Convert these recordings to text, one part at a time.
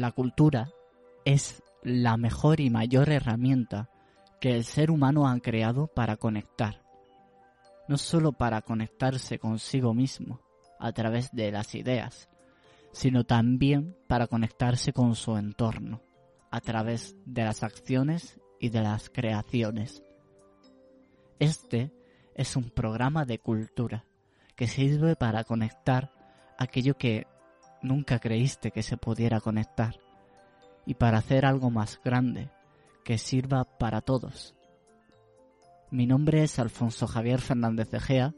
la cultura es la mejor y mayor herramienta que el ser humano ha creado para conectar. No solo para conectarse consigo mismo a través de las ideas, sino también para conectarse con su entorno a través de las acciones y de las creaciones. Este es un programa de cultura que sirve para conectar aquello que nunca creíste que se pudiera conectar y para hacer algo más grande que sirva para todos. Mi nombre es Alfonso Javier Fernández de Gea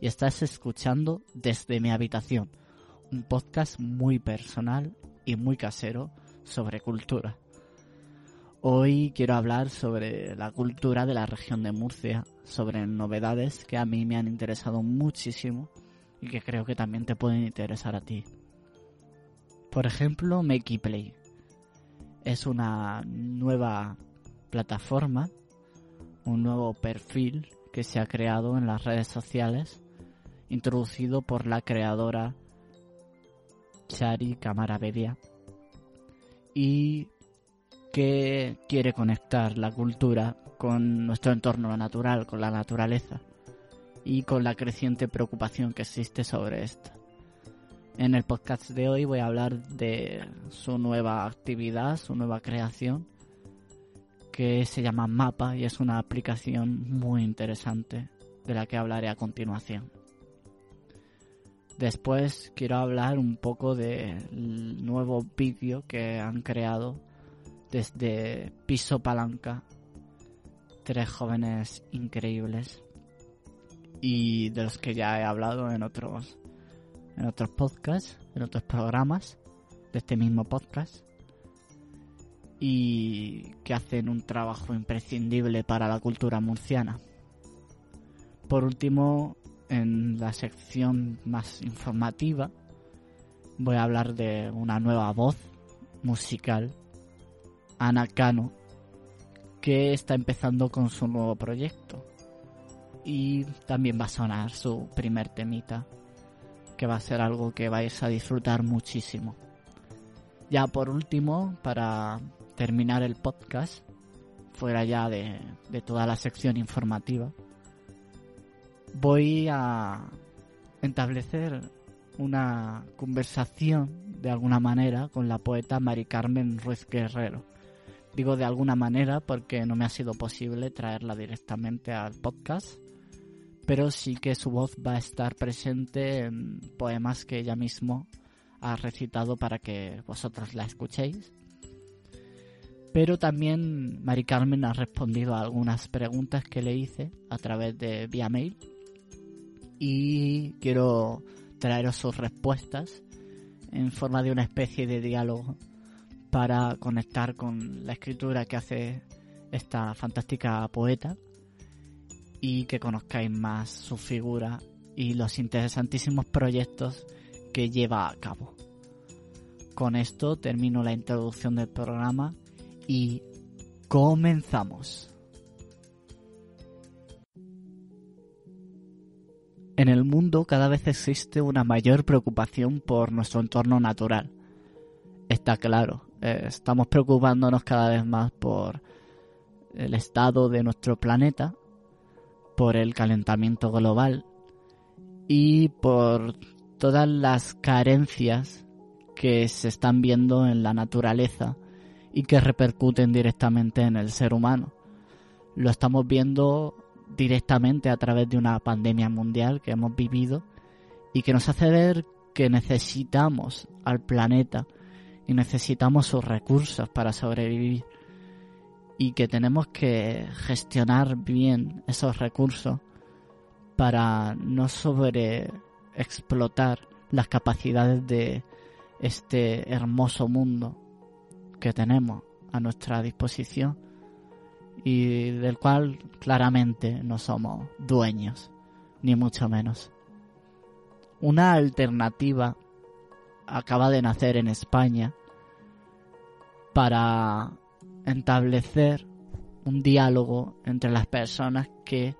y estás escuchando desde mi habitación, un podcast muy personal y muy casero sobre cultura. Hoy quiero hablar sobre la cultura de la región de Murcia, sobre novedades que a mí me han interesado muchísimo y que creo que también te pueden interesar a ti. Por ejemplo, Makey Play. Es una nueva plataforma, un nuevo perfil que se ha creado en las redes sociales, introducido por la creadora Chari Camaravedia y que quiere conectar la cultura con nuestro entorno natural, con la naturaleza y con la creciente preocupación que existe sobre esto. En el podcast de hoy voy a hablar de su nueva actividad, su nueva creación, que se llama Mapa y es una aplicación muy interesante de la que hablaré a continuación. Después quiero hablar un poco del nuevo vídeo que han creado desde Piso Palanca. Tres jóvenes increíbles y de los que ya he hablado en otros en otros podcasts, en otros programas de este mismo podcast y que hacen un trabajo imprescindible para la cultura murciana. Por último, en la sección más informativa voy a hablar de una nueva voz musical, Ana Cano, que está empezando con su nuevo proyecto. Y también va a sonar su primer temita, que va a ser algo que vais a disfrutar muchísimo. Ya por último, para terminar el podcast, fuera ya de, de toda la sección informativa, voy a establecer una conversación de alguna manera con la poeta Mari Carmen Ruiz Guerrero. Digo de alguna manera porque no me ha sido posible traerla directamente al podcast, pero sí que su voz va a estar presente en poemas que ella mismo ha recitado para que vosotros la escuchéis. Pero también Mari Carmen ha respondido a algunas preguntas que le hice a través de vía mail y quiero traeros sus respuestas en forma de una especie de diálogo para conectar con la escritura que hace esta fantástica poeta y que conozcáis más su figura y los interesantísimos proyectos que lleva a cabo. Con esto termino la introducción del programa y comenzamos. En el mundo cada vez existe una mayor preocupación por nuestro entorno natural. Está claro, eh, estamos preocupándonos cada vez más por el estado de nuestro planeta, por el calentamiento global y por todas las carencias que se están viendo en la naturaleza y que repercuten directamente en el ser humano. Lo estamos viendo directamente a través de una pandemia mundial que hemos vivido y que nos hace ver que necesitamos al planeta y necesitamos sus recursos para sobrevivir y que tenemos que gestionar bien esos recursos para no sobre explotar las capacidades de este hermoso mundo que tenemos a nuestra disposición y del cual claramente no somos dueños, ni mucho menos. Una alternativa acaba de nacer en España para establecer un diálogo entre las personas que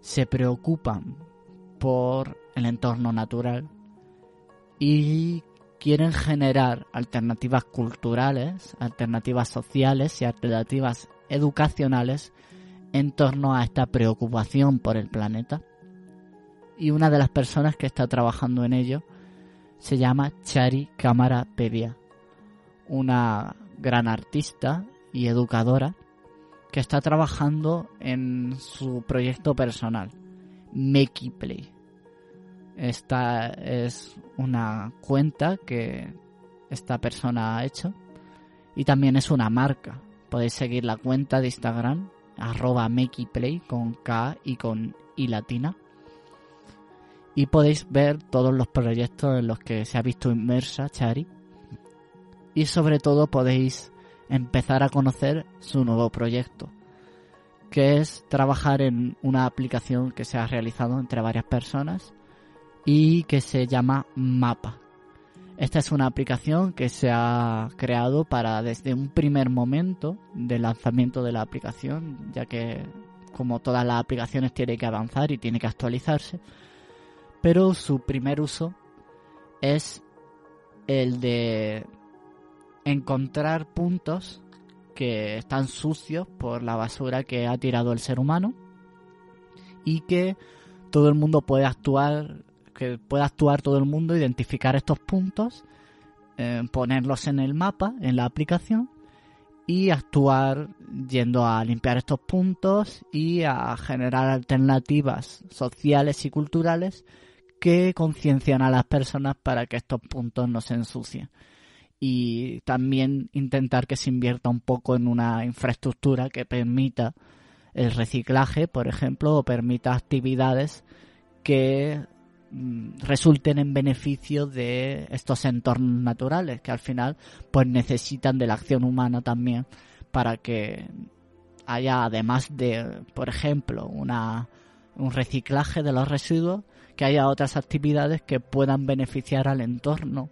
se preocupan por el entorno natural y quieren generar alternativas culturales, alternativas sociales y alternativas educacionales en torno a esta preocupación por el planeta. Y una de las personas que está trabajando en ello se llama Chari Cámara Pedia, una gran artista y educadora que está trabajando en su proyecto personal, Makey Play. Esta es una cuenta que esta persona ha hecho y también es una marca. Podéis seguir la cuenta de Instagram arroba Play con K y con I latina. Y podéis ver todos los proyectos en los que se ha visto inmersa Chari. Y sobre todo podéis empezar a conocer su nuevo proyecto, que es trabajar en una aplicación que se ha realizado entre varias personas y que se llama Mapa. Esta es una aplicación que se ha creado para desde un primer momento del lanzamiento de la aplicación, ya que como todas las aplicaciones tiene que avanzar y tiene que actualizarse, pero su primer uso es el de encontrar puntos que están sucios por la basura que ha tirado el ser humano y que todo el mundo puede actuar que pueda actuar todo el mundo, identificar estos puntos, eh, ponerlos en el mapa, en la aplicación, y actuar yendo a limpiar estos puntos y a generar alternativas sociales y culturales que conciencian a las personas para que estos puntos no se ensucien. Y también intentar que se invierta un poco en una infraestructura que permita el reciclaje, por ejemplo, o permita actividades que Mm, resulten en beneficio de estos entornos naturales que al final pues necesitan de la acción humana también para que haya además de por ejemplo una un reciclaje de los residuos que haya otras actividades que puedan beneficiar al entorno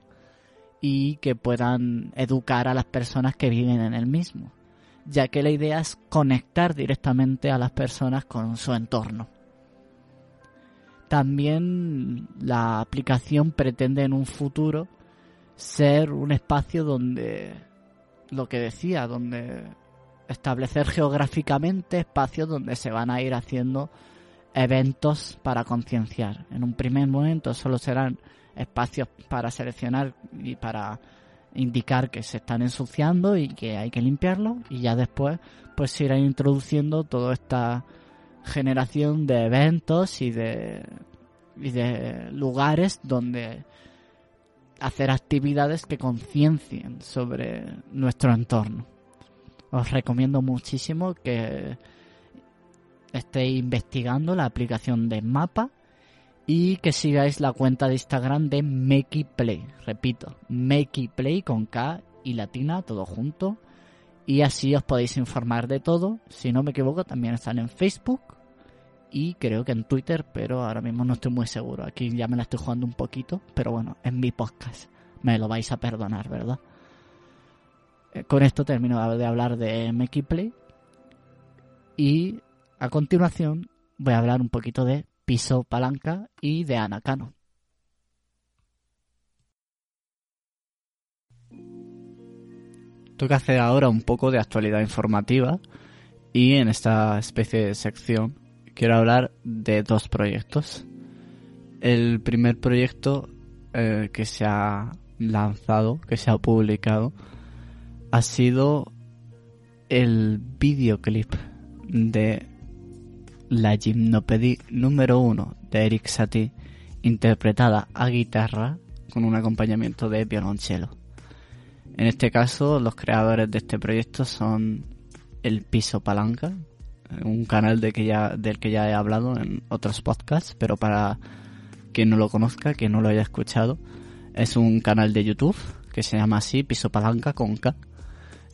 y que puedan educar a las personas que viven en el mismo ya que la idea es conectar directamente a las personas con su entorno también la aplicación pretende en un futuro ser un espacio donde, lo que decía, donde establecer geográficamente espacios donde se van a ir haciendo eventos para concienciar. En un primer momento solo serán espacios para seleccionar y para indicar que se están ensuciando y que hay que limpiarlo y ya después pues se irá introduciendo toda esta generación de eventos y de, y de lugares donde hacer actividades que conciencien sobre nuestro entorno. Os recomiendo muchísimo que estéis investigando la aplicación de Mapa y que sigáis la cuenta de Instagram de Makey Play. Repito, Makey Play con K y latina, todo junto y así os podéis informar de todo. Si no me equivoco, también están en Facebook y creo que en Twitter, pero ahora mismo no estoy muy seguro. Aquí ya me la estoy jugando un poquito, pero bueno, en mi podcast. Me lo vais a perdonar, ¿verdad? Eh, con esto termino de hablar de Play y a continuación voy a hablar un poquito de Piso Palanca y de Anacano. Toca hacer ahora un poco de actualidad informativa y en esta especie de sección quiero hablar de dos proyectos. El primer proyecto eh, que se ha lanzado, que se ha publicado, ha sido el videoclip de la Gymnopédie número uno de Eric Satie, interpretada a guitarra con un acompañamiento de violonchelo. En este caso, los creadores de este proyecto son El Piso Palanca, un canal de que ya, del que ya he hablado en otros podcasts, pero para quien no lo conozca, que no lo haya escuchado, es un canal de YouTube que se llama así, Piso Palanca con K,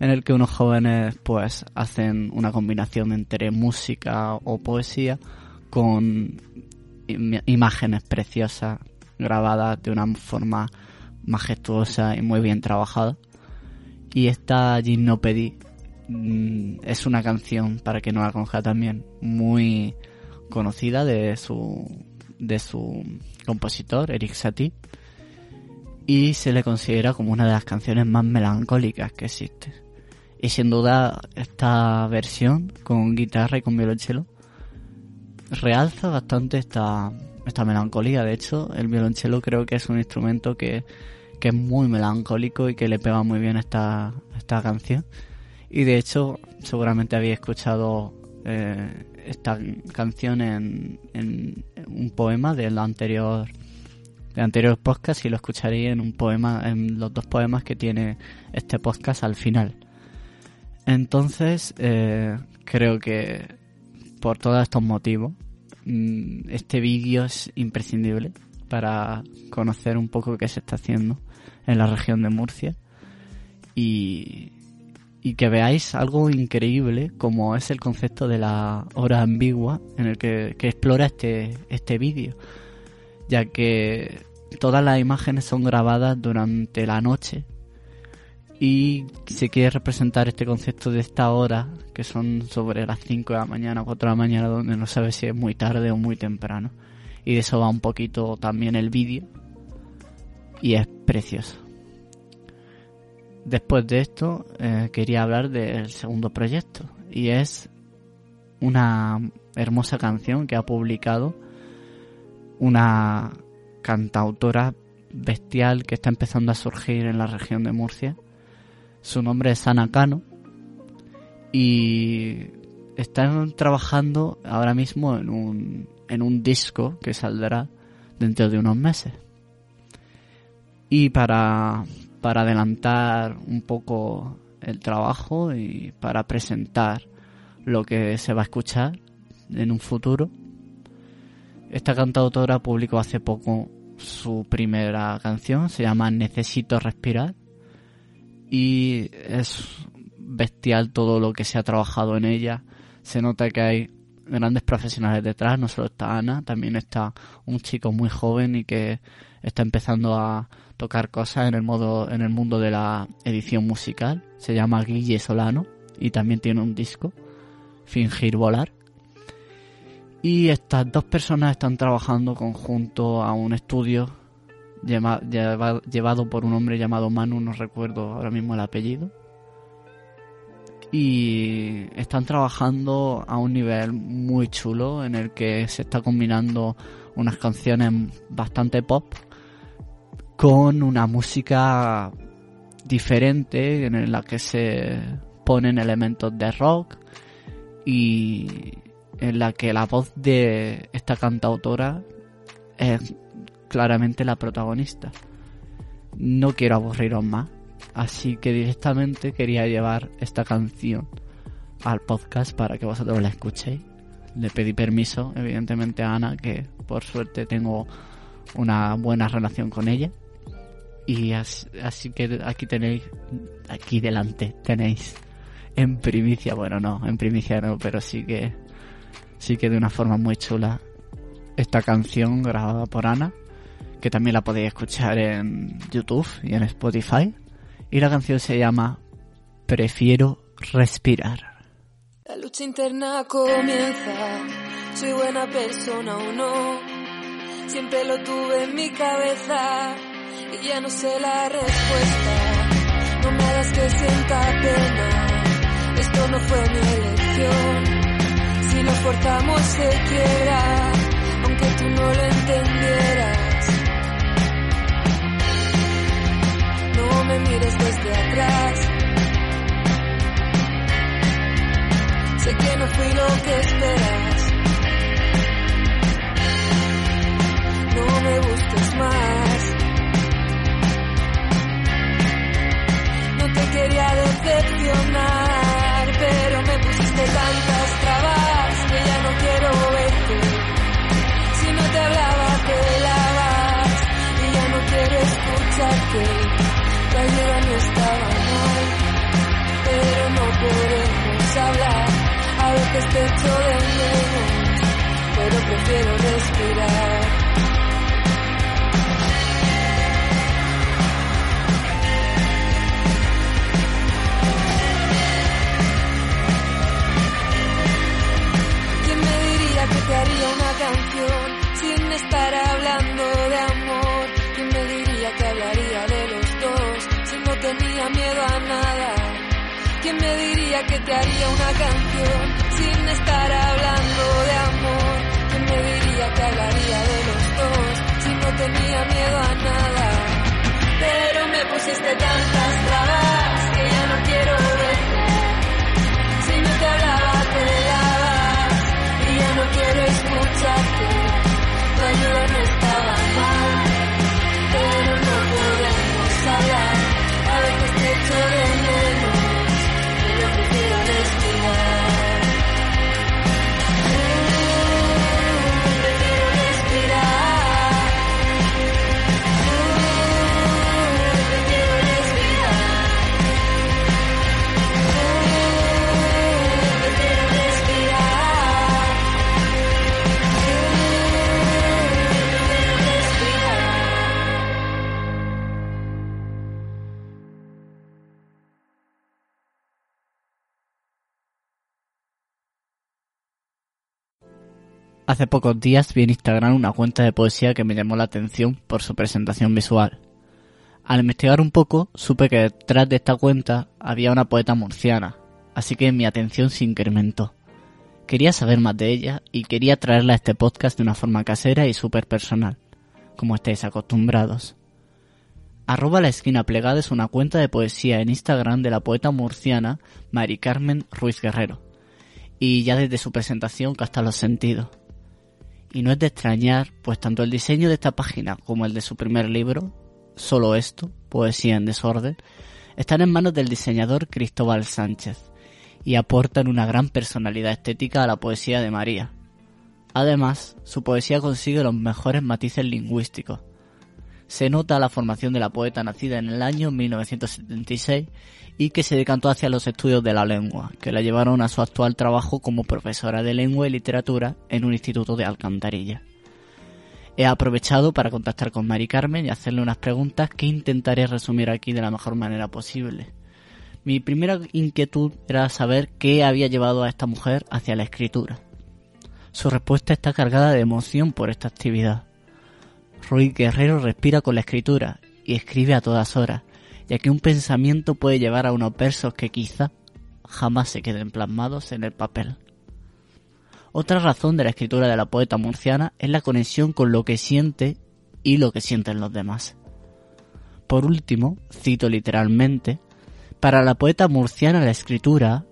en el que unos jóvenes pues hacen una combinación entre música o poesía con imágenes preciosas grabadas de una forma majestuosa y muy bien trabajada y esta Gymnopédie mm, es una canción, para que no la conozca también, muy conocida de su, de su compositor, Eric Satie. y se le considera como una de las canciones más melancólicas que existe. Y sin duda esta versión con guitarra y con violonchelo realza bastante esta, esta melancolía. De hecho, el violonchelo creo que es un instrumento que, que es muy melancólico y que le pega muy bien esta, esta canción. Y de hecho, seguramente habéis escuchado eh, esta canción en, en, un poema del anterior de anterior podcast y lo escucharéis en un poema en los dos poemas que tiene este podcast al final entonces eh, creo que por todos estos motivos mm, este vídeo es imprescindible para conocer un poco qué se está haciendo en la región de Murcia y, y que veáis algo increíble como es el concepto de la hora ambigua en el que, explora este, este vídeo, ya que todas las imágenes son grabadas durante la noche y se quiere representar este concepto de esta hora, que son sobre las 5 de la mañana, 4 de la mañana, donde no sabe si es muy tarde o muy temprano. Y de eso va un poquito también el vídeo. Y es precioso. Después de esto, eh, quería hablar del segundo proyecto. Y es una hermosa canción que ha publicado una cantautora bestial que está empezando a surgir en la región de Murcia. Su nombre es Ana Cano. Y están trabajando ahora mismo en un, en un disco que saldrá dentro de unos meses. Y para, para adelantar un poco el trabajo y para presentar lo que se va a escuchar en un futuro. Esta cantautora publicó hace poco su primera canción, se llama Necesito respirar y es bestial todo lo que se ha trabajado en ella. Se nota que hay grandes profesionales detrás, no solo está Ana, también está un chico muy joven y que está empezando a tocar cosas en el modo en el mundo de la edición musical. Se llama Guille Solano y también tiene un disco, Fingir volar. Y estas dos personas están trabajando conjunto a un estudio llevado por un hombre llamado Manu, no recuerdo ahora mismo el apellido. Y están trabajando a un nivel muy chulo en el que se está combinando unas canciones bastante pop con una música diferente en la que se ponen elementos de rock y en la que la voz de esta cantautora es claramente la protagonista. No quiero aburriros más, así que directamente quería llevar esta canción al podcast para que vosotros la escuchéis. Le pedí permiso, evidentemente, a Ana, que por suerte tengo una buena relación con ella. Y así, que aquí tenéis, aquí delante tenéis en primicia, bueno no, en primicia no, pero sí que, sí que de una forma muy chula esta canción grabada por Ana que también la podéis escuchar en YouTube y en Spotify. Y la canción se llama Prefiero respirar. La lucha interna comienza, soy buena persona o no. Siempre lo tuve en mi cabeza y ya no sé la respuesta. No me hagas que sienta pena, esto no fue mi elección. Si lo forzamos se quiera, aunque tú no lo entendieras. Me mires desde atrás. Sé que no fui lo que esperas. No me busques más. No te quería decepcionar, pero me pusiste tantas trabas que ya no quiero verte. Si no te hablaba, te lavas y ya no quiero escucharte ayuda no estaba mal, pero no podemos hablar. A veces te echo de menos, pero prefiero respirar. ¿Quién me diría que te haría una canción sin estar hablando ¿Quién me diría que te haría una canción sin estar hablando de amor? ¿Quién me diría que hablaría de los dos si no tenía miedo a nada? Pero me pusiste tantas trabas que ya no quiero verte. Si no te hablaba te dabas y ya no quiero escucharte. Tu ayuda no estaba Hace pocos días vi en Instagram una cuenta de poesía que me llamó la atención por su presentación visual. Al investigar un poco, supe que detrás de esta cuenta había una poeta murciana, así que mi atención se incrementó. Quería saber más de ella y quería traerla a este podcast de una forma casera y súper personal, como estáis acostumbrados. Arroba la esquina plegada es una cuenta de poesía en Instagram de la poeta murciana Mari Carmen Ruiz Guerrero, y ya desde su presentación capta los sentidos. Y no es de extrañar, pues tanto el diseño de esta página como el de su primer libro, Solo esto, Poesía en Desorden, están en manos del diseñador Cristóbal Sánchez y aportan una gran personalidad estética a la poesía de María. Además, su poesía consigue los mejores matices lingüísticos. Se nota la formación de la poeta nacida en el año 1976 y que se decantó hacia los estudios de la lengua, que la llevaron a su actual trabajo como profesora de lengua y literatura en un instituto de Alcantarilla. He aprovechado para contactar con Mari Carmen y hacerle unas preguntas que intentaré resumir aquí de la mejor manera posible. Mi primera inquietud era saber qué había llevado a esta mujer hacia la escritura. Su respuesta está cargada de emoción por esta actividad. Ruiz Guerrero respira con la escritura y escribe a todas horas, ya que un pensamiento puede llevar a unos versos que quizá jamás se queden plasmados en el papel. Otra razón de la escritura de la poeta murciana es la conexión con lo que siente y lo que sienten los demás. Por último, cito literalmente, para la poeta murciana la escritura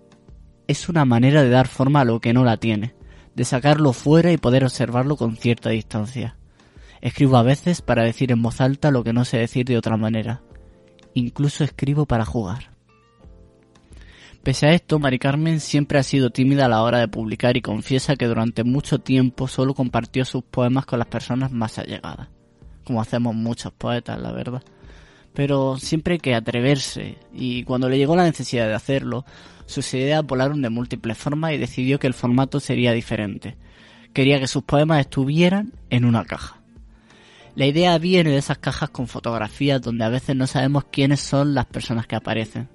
es una manera de dar forma a lo que no la tiene, de sacarlo fuera y poder observarlo con cierta distancia. Escribo a veces para decir en voz alta lo que no sé decir de otra manera. Incluso escribo para jugar. Pese a esto, Mari Carmen siempre ha sido tímida a la hora de publicar y confiesa que durante mucho tiempo solo compartió sus poemas con las personas más allegadas, como hacemos muchos poetas, la verdad. Pero siempre hay que atreverse, y cuando le llegó la necesidad de hacerlo, sus ideas volaron de múltiples formas y decidió que el formato sería diferente. Quería que sus poemas estuvieran en una caja. La idea viene de esas cajas con fotografías donde a veces no sabemos quiénes son las personas que aparecen.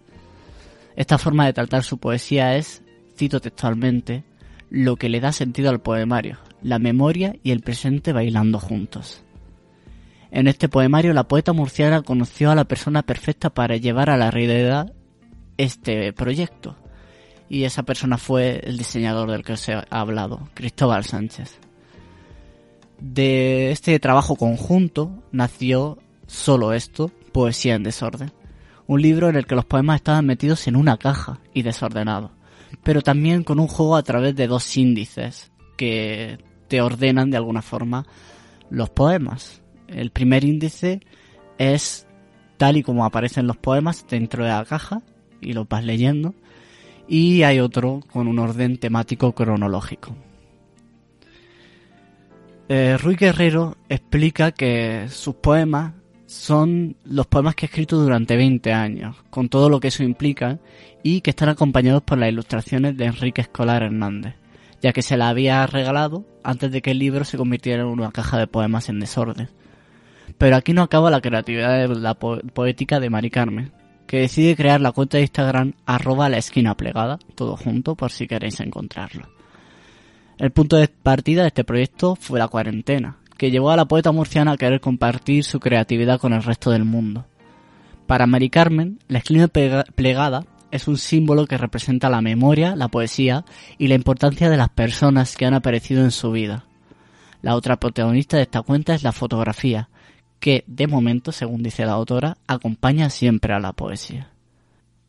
Esta forma de tratar su poesía es, cito textualmente, lo que le da sentido al poemario, la memoria y el presente bailando juntos. En este poemario la poeta murciana conoció a la persona perfecta para llevar a la realidad este proyecto, y esa persona fue el diseñador del que os he hablado, Cristóbal Sánchez. De este trabajo conjunto nació solo esto, Poesía en Desorden un libro en el que los poemas estaban metidos en una caja y desordenados, pero también con un juego a través de dos índices que te ordenan de alguna forma los poemas. El primer índice es tal y como aparecen los poemas dentro de la caja y los vas leyendo y hay otro con un orden temático cronológico. Eh, Ruy Guerrero explica que sus poemas son los poemas que ha escrito durante 20 años, con todo lo que eso implica, y que están acompañados por las ilustraciones de Enrique Escolar Hernández, ya que se la había regalado antes de que el libro se convirtiera en una caja de poemas en desorden. Pero aquí no acaba la creatividad de la po- poética de Mari Carmen, que decide crear la cuenta de Instagram arroba la esquina plegada, todo junto por si queréis encontrarlo. El punto de partida de este proyecto fue la cuarentena, que llevó a la poeta murciana a querer compartir su creatividad con el resto del mundo. Para Mari Carmen, la esquina plegada es un símbolo que representa la memoria, la poesía y la importancia de las personas que han aparecido en su vida. La otra protagonista de esta cuenta es la fotografía, que de momento, según dice la autora, acompaña siempre a la poesía.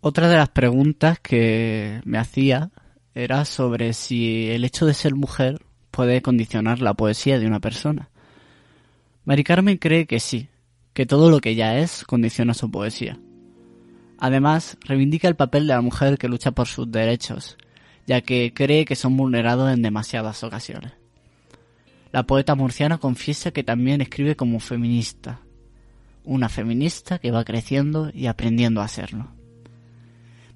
Otra de las preguntas que me hacía era sobre si el hecho de ser mujer puede condicionar la poesía de una persona. Mari Carmen cree que sí, que todo lo que ella es condiciona su poesía. Además, reivindica el papel de la mujer que lucha por sus derechos, ya que cree que son vulnerados en demasiadas ocasiones. La poeta murciana confiesa que también escribe como feminista, una feminista que va creciendo y aprendiendo a serlo.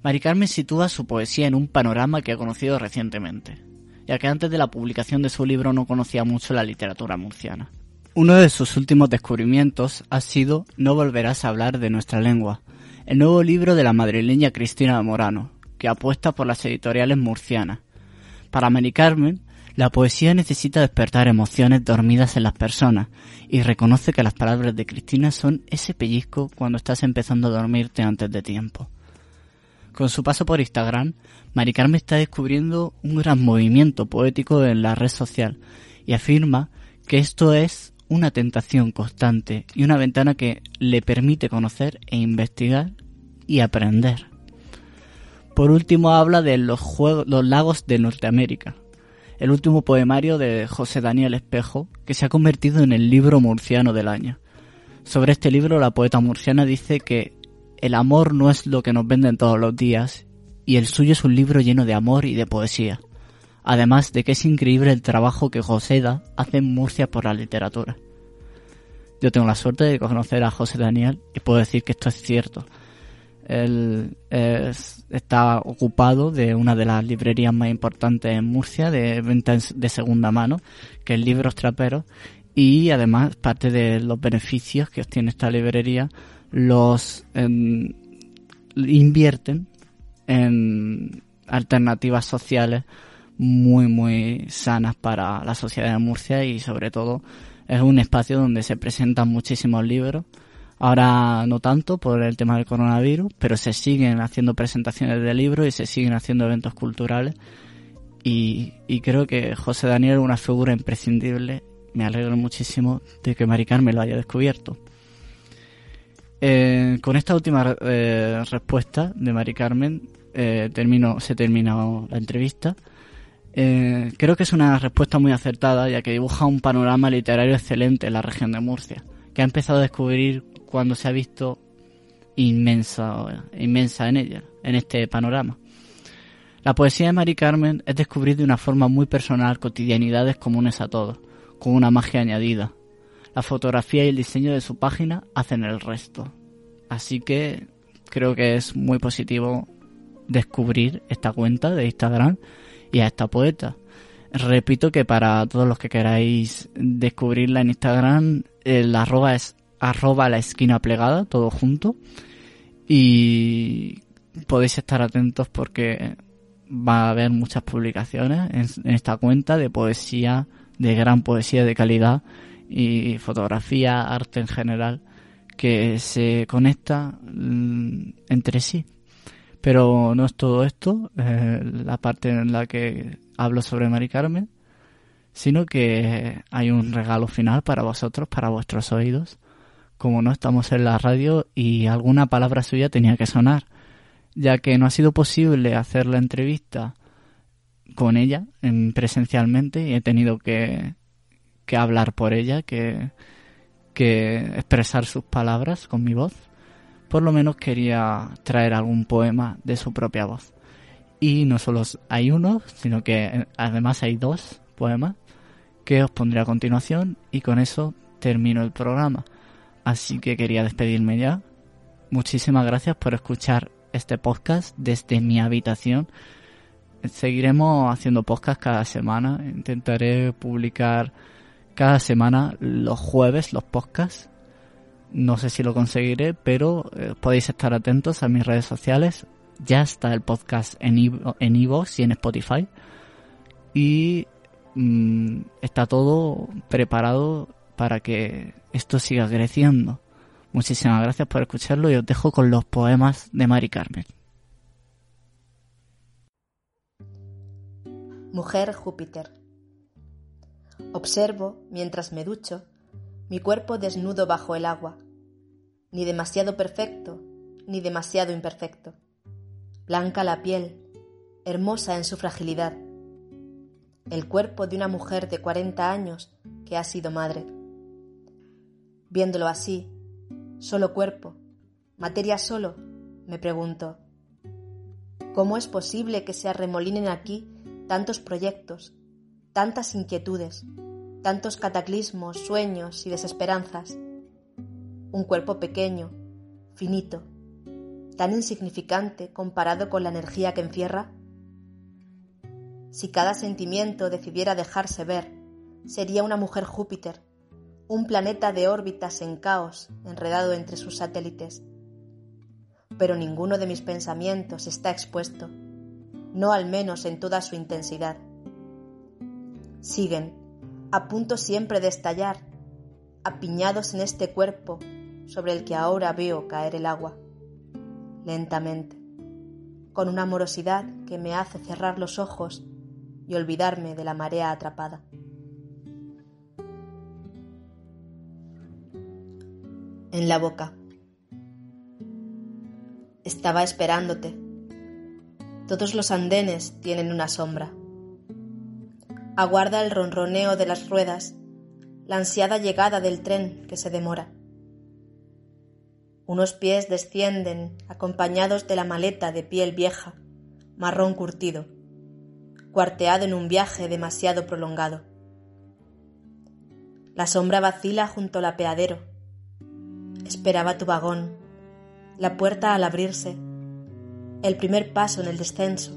Mari Carmen sitúa su poesía en un panorama que ha conocido recientemente, ya que antes de la publicación de su libro no conocía mucho la literatura murciana. Uno de sus últimos descubrimientos ha sido No volverás a hablar de nuestra lengua, el nuevo libro de la madrileña Cristina Morano, que apuesta por las editoriales murcianas. Para Mary Carmen, la poesía necesita despertar emociones dormidas en las personas y reconoce que las palabras de Cristina son ese pellizco cuando estás empezando a dormirte antes de tiempo. Con su paso por Instagram, Mari Carmen está descubriendo un gran movimiento poético en la red social y afirma que esto es una tentación constante y una ventana que le permite conocer e investigar y aprender. Por último habla de los, juegos, los lagos de Norteamérica, el último poemario de José Daniel Espejo, que se ha convertido en el libro murciano del año. Sobre este libro la poeta murciana dice que el amor no es lo que nos venden todos los días, y el suyo es un libro lleno de amor y de poesía además de que es increíble el trabajo que Joseda hace en Murcia por la literatura. Yo tengo la suerte de conocer a José Daniel y puedo decir que esto es cierto. Él está ocupado de una de las librerías más importantes en Murcia de venta de segunda mano, que es Libros Traperos, y además parte de los beneficios que obtiene esta librería los em, invierten en alternativas sociales muy, muy sanas para la sociedad de Murcia y sobre todo es un espacio donde se presentan muchísimos libros. Ahora no tanto por el tema del coronavirus, pero se siguen haciendo presentaciones de libros y se siguen haciendo eventos culturales. Y, creo que José Daniel es una figura imprescindible. Me alegro muchísimo de que Mari Carmen lo haya descubierto. Eh, con esta última eh, respuesta de Mari Carmen eh, se termina la entrevista. Creo que es una respuesta muy acertada, ya que dibuja un panorama literario excelente en la región de Murcia, que ha empezado a descubrir cuando se ha visto inmensa, inmensa en ella, en este panorama. La poesía de Mari Carmen es descubrir de una forma muy personal cotidianidades comunes a todos, con una magia añadida. La fotografía y el diseño de su página hacen el resto. Así que creo que es muy positivo descubrir esta cuenta de Instagram y a esta poeta. Repito que para todos los que queráis descubrirla en Instagram, el arroba es arroba la esquina plegada, todo junto. Y podéis estar atentos porque va a haber muchas publicaciones en, esta cuenta de poesía, de gran poesía de calidad y fotografía, arte en general, que se conecta mm, entre sí. Pero no es todo esto, eh, la parte en la que hablo sobre Mari Carmen, sino que hay un regalo final para vosotros, para vuestros oídos. Como no estamos en la radio y alguna palabra suya tenía que sonar, ya que no ha sido posible hacer la entrevista con ella en, presencialmente y he tenido que, que hablar por ella, que, que expresar sus palabras con mi voz por lo menos quería traer algún poema de su propia voz. Y no solo hay uno, sino que eh, además hay dos poemas que os pondré a continuación y con eso termino el programa. Así que quería despedirme ya. Muchísimas gracias por escuchar este podcast desde mi habitación. Seguiremos haciendo podcast cada semana. Intentaré publicar cada semana los jueves los podcasts. No sé si lo conseguiré, pero eh, podéis estar atentos a mis redes sociales. Ya está el podcast en iVoox y en Spotify. Y mm, está todo preparado para que esto siga creciendo. Muchísimas gracias por escucharlo y os dejo con los poemas de Mari Carmen. Mujer Júpiter. Observo, mientras me ducho, mi cuerpo desnudo bajo el agua, ni demasiado perfecto, ni demasiado imperfecto. Blanca la piel, hermosa en su fragilidad. El cuerpo de una mujer de 40 años que ha sido madre. Viéndolo así, solo cuerpo, materia solo, me pregunto, ¿cómo es posible que se arremolinen aquí tantos proyectos, tantas inquietudes, tantos cataclismos, sueños y desesperanzas? Un cuerpo pequeño, finito, tan insignificante comparado con la energía que encierra. Si cada sentimiento decidiera dejarse ver, sería una mujer Júpiter, un planeta de órbitas en caos enredado entre sus satélites. Pero ninguno de mis pensamientos está expuesto, no al menos en toda su intensidad. Siguen, a punto siempre de estallar, apiñados en este cuerpo sobre el que ahora veo caer el agua, lentamente, con una amorosidad que me hace cerrar los ojos y olvidarme de la marea atrapada. en la boca. Estaba esperándote. Todos los andenes tienen una sombra. Aguarda el ronroneo de las ruedas, la ansiada llegada del tren que se demora. Unos pies descienden acompañados de la maleta de piel vieja, marrón curtido, cuarteado en un viaje demasiado prolongado. La sombra vacila junto al apeadero Esperaba tu vagón, la puerta al abrirse, el primer paso en el descenso,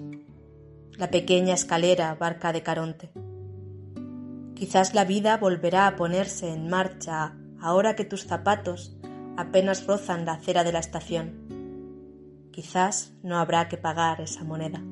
la pequeña escalera barca de Caronte. Quizás la vida volverá a ponerse en marcha ahora que tus zapatos apenas rozan la acera de la estación. Quizás no habrá que pagar esa moneda.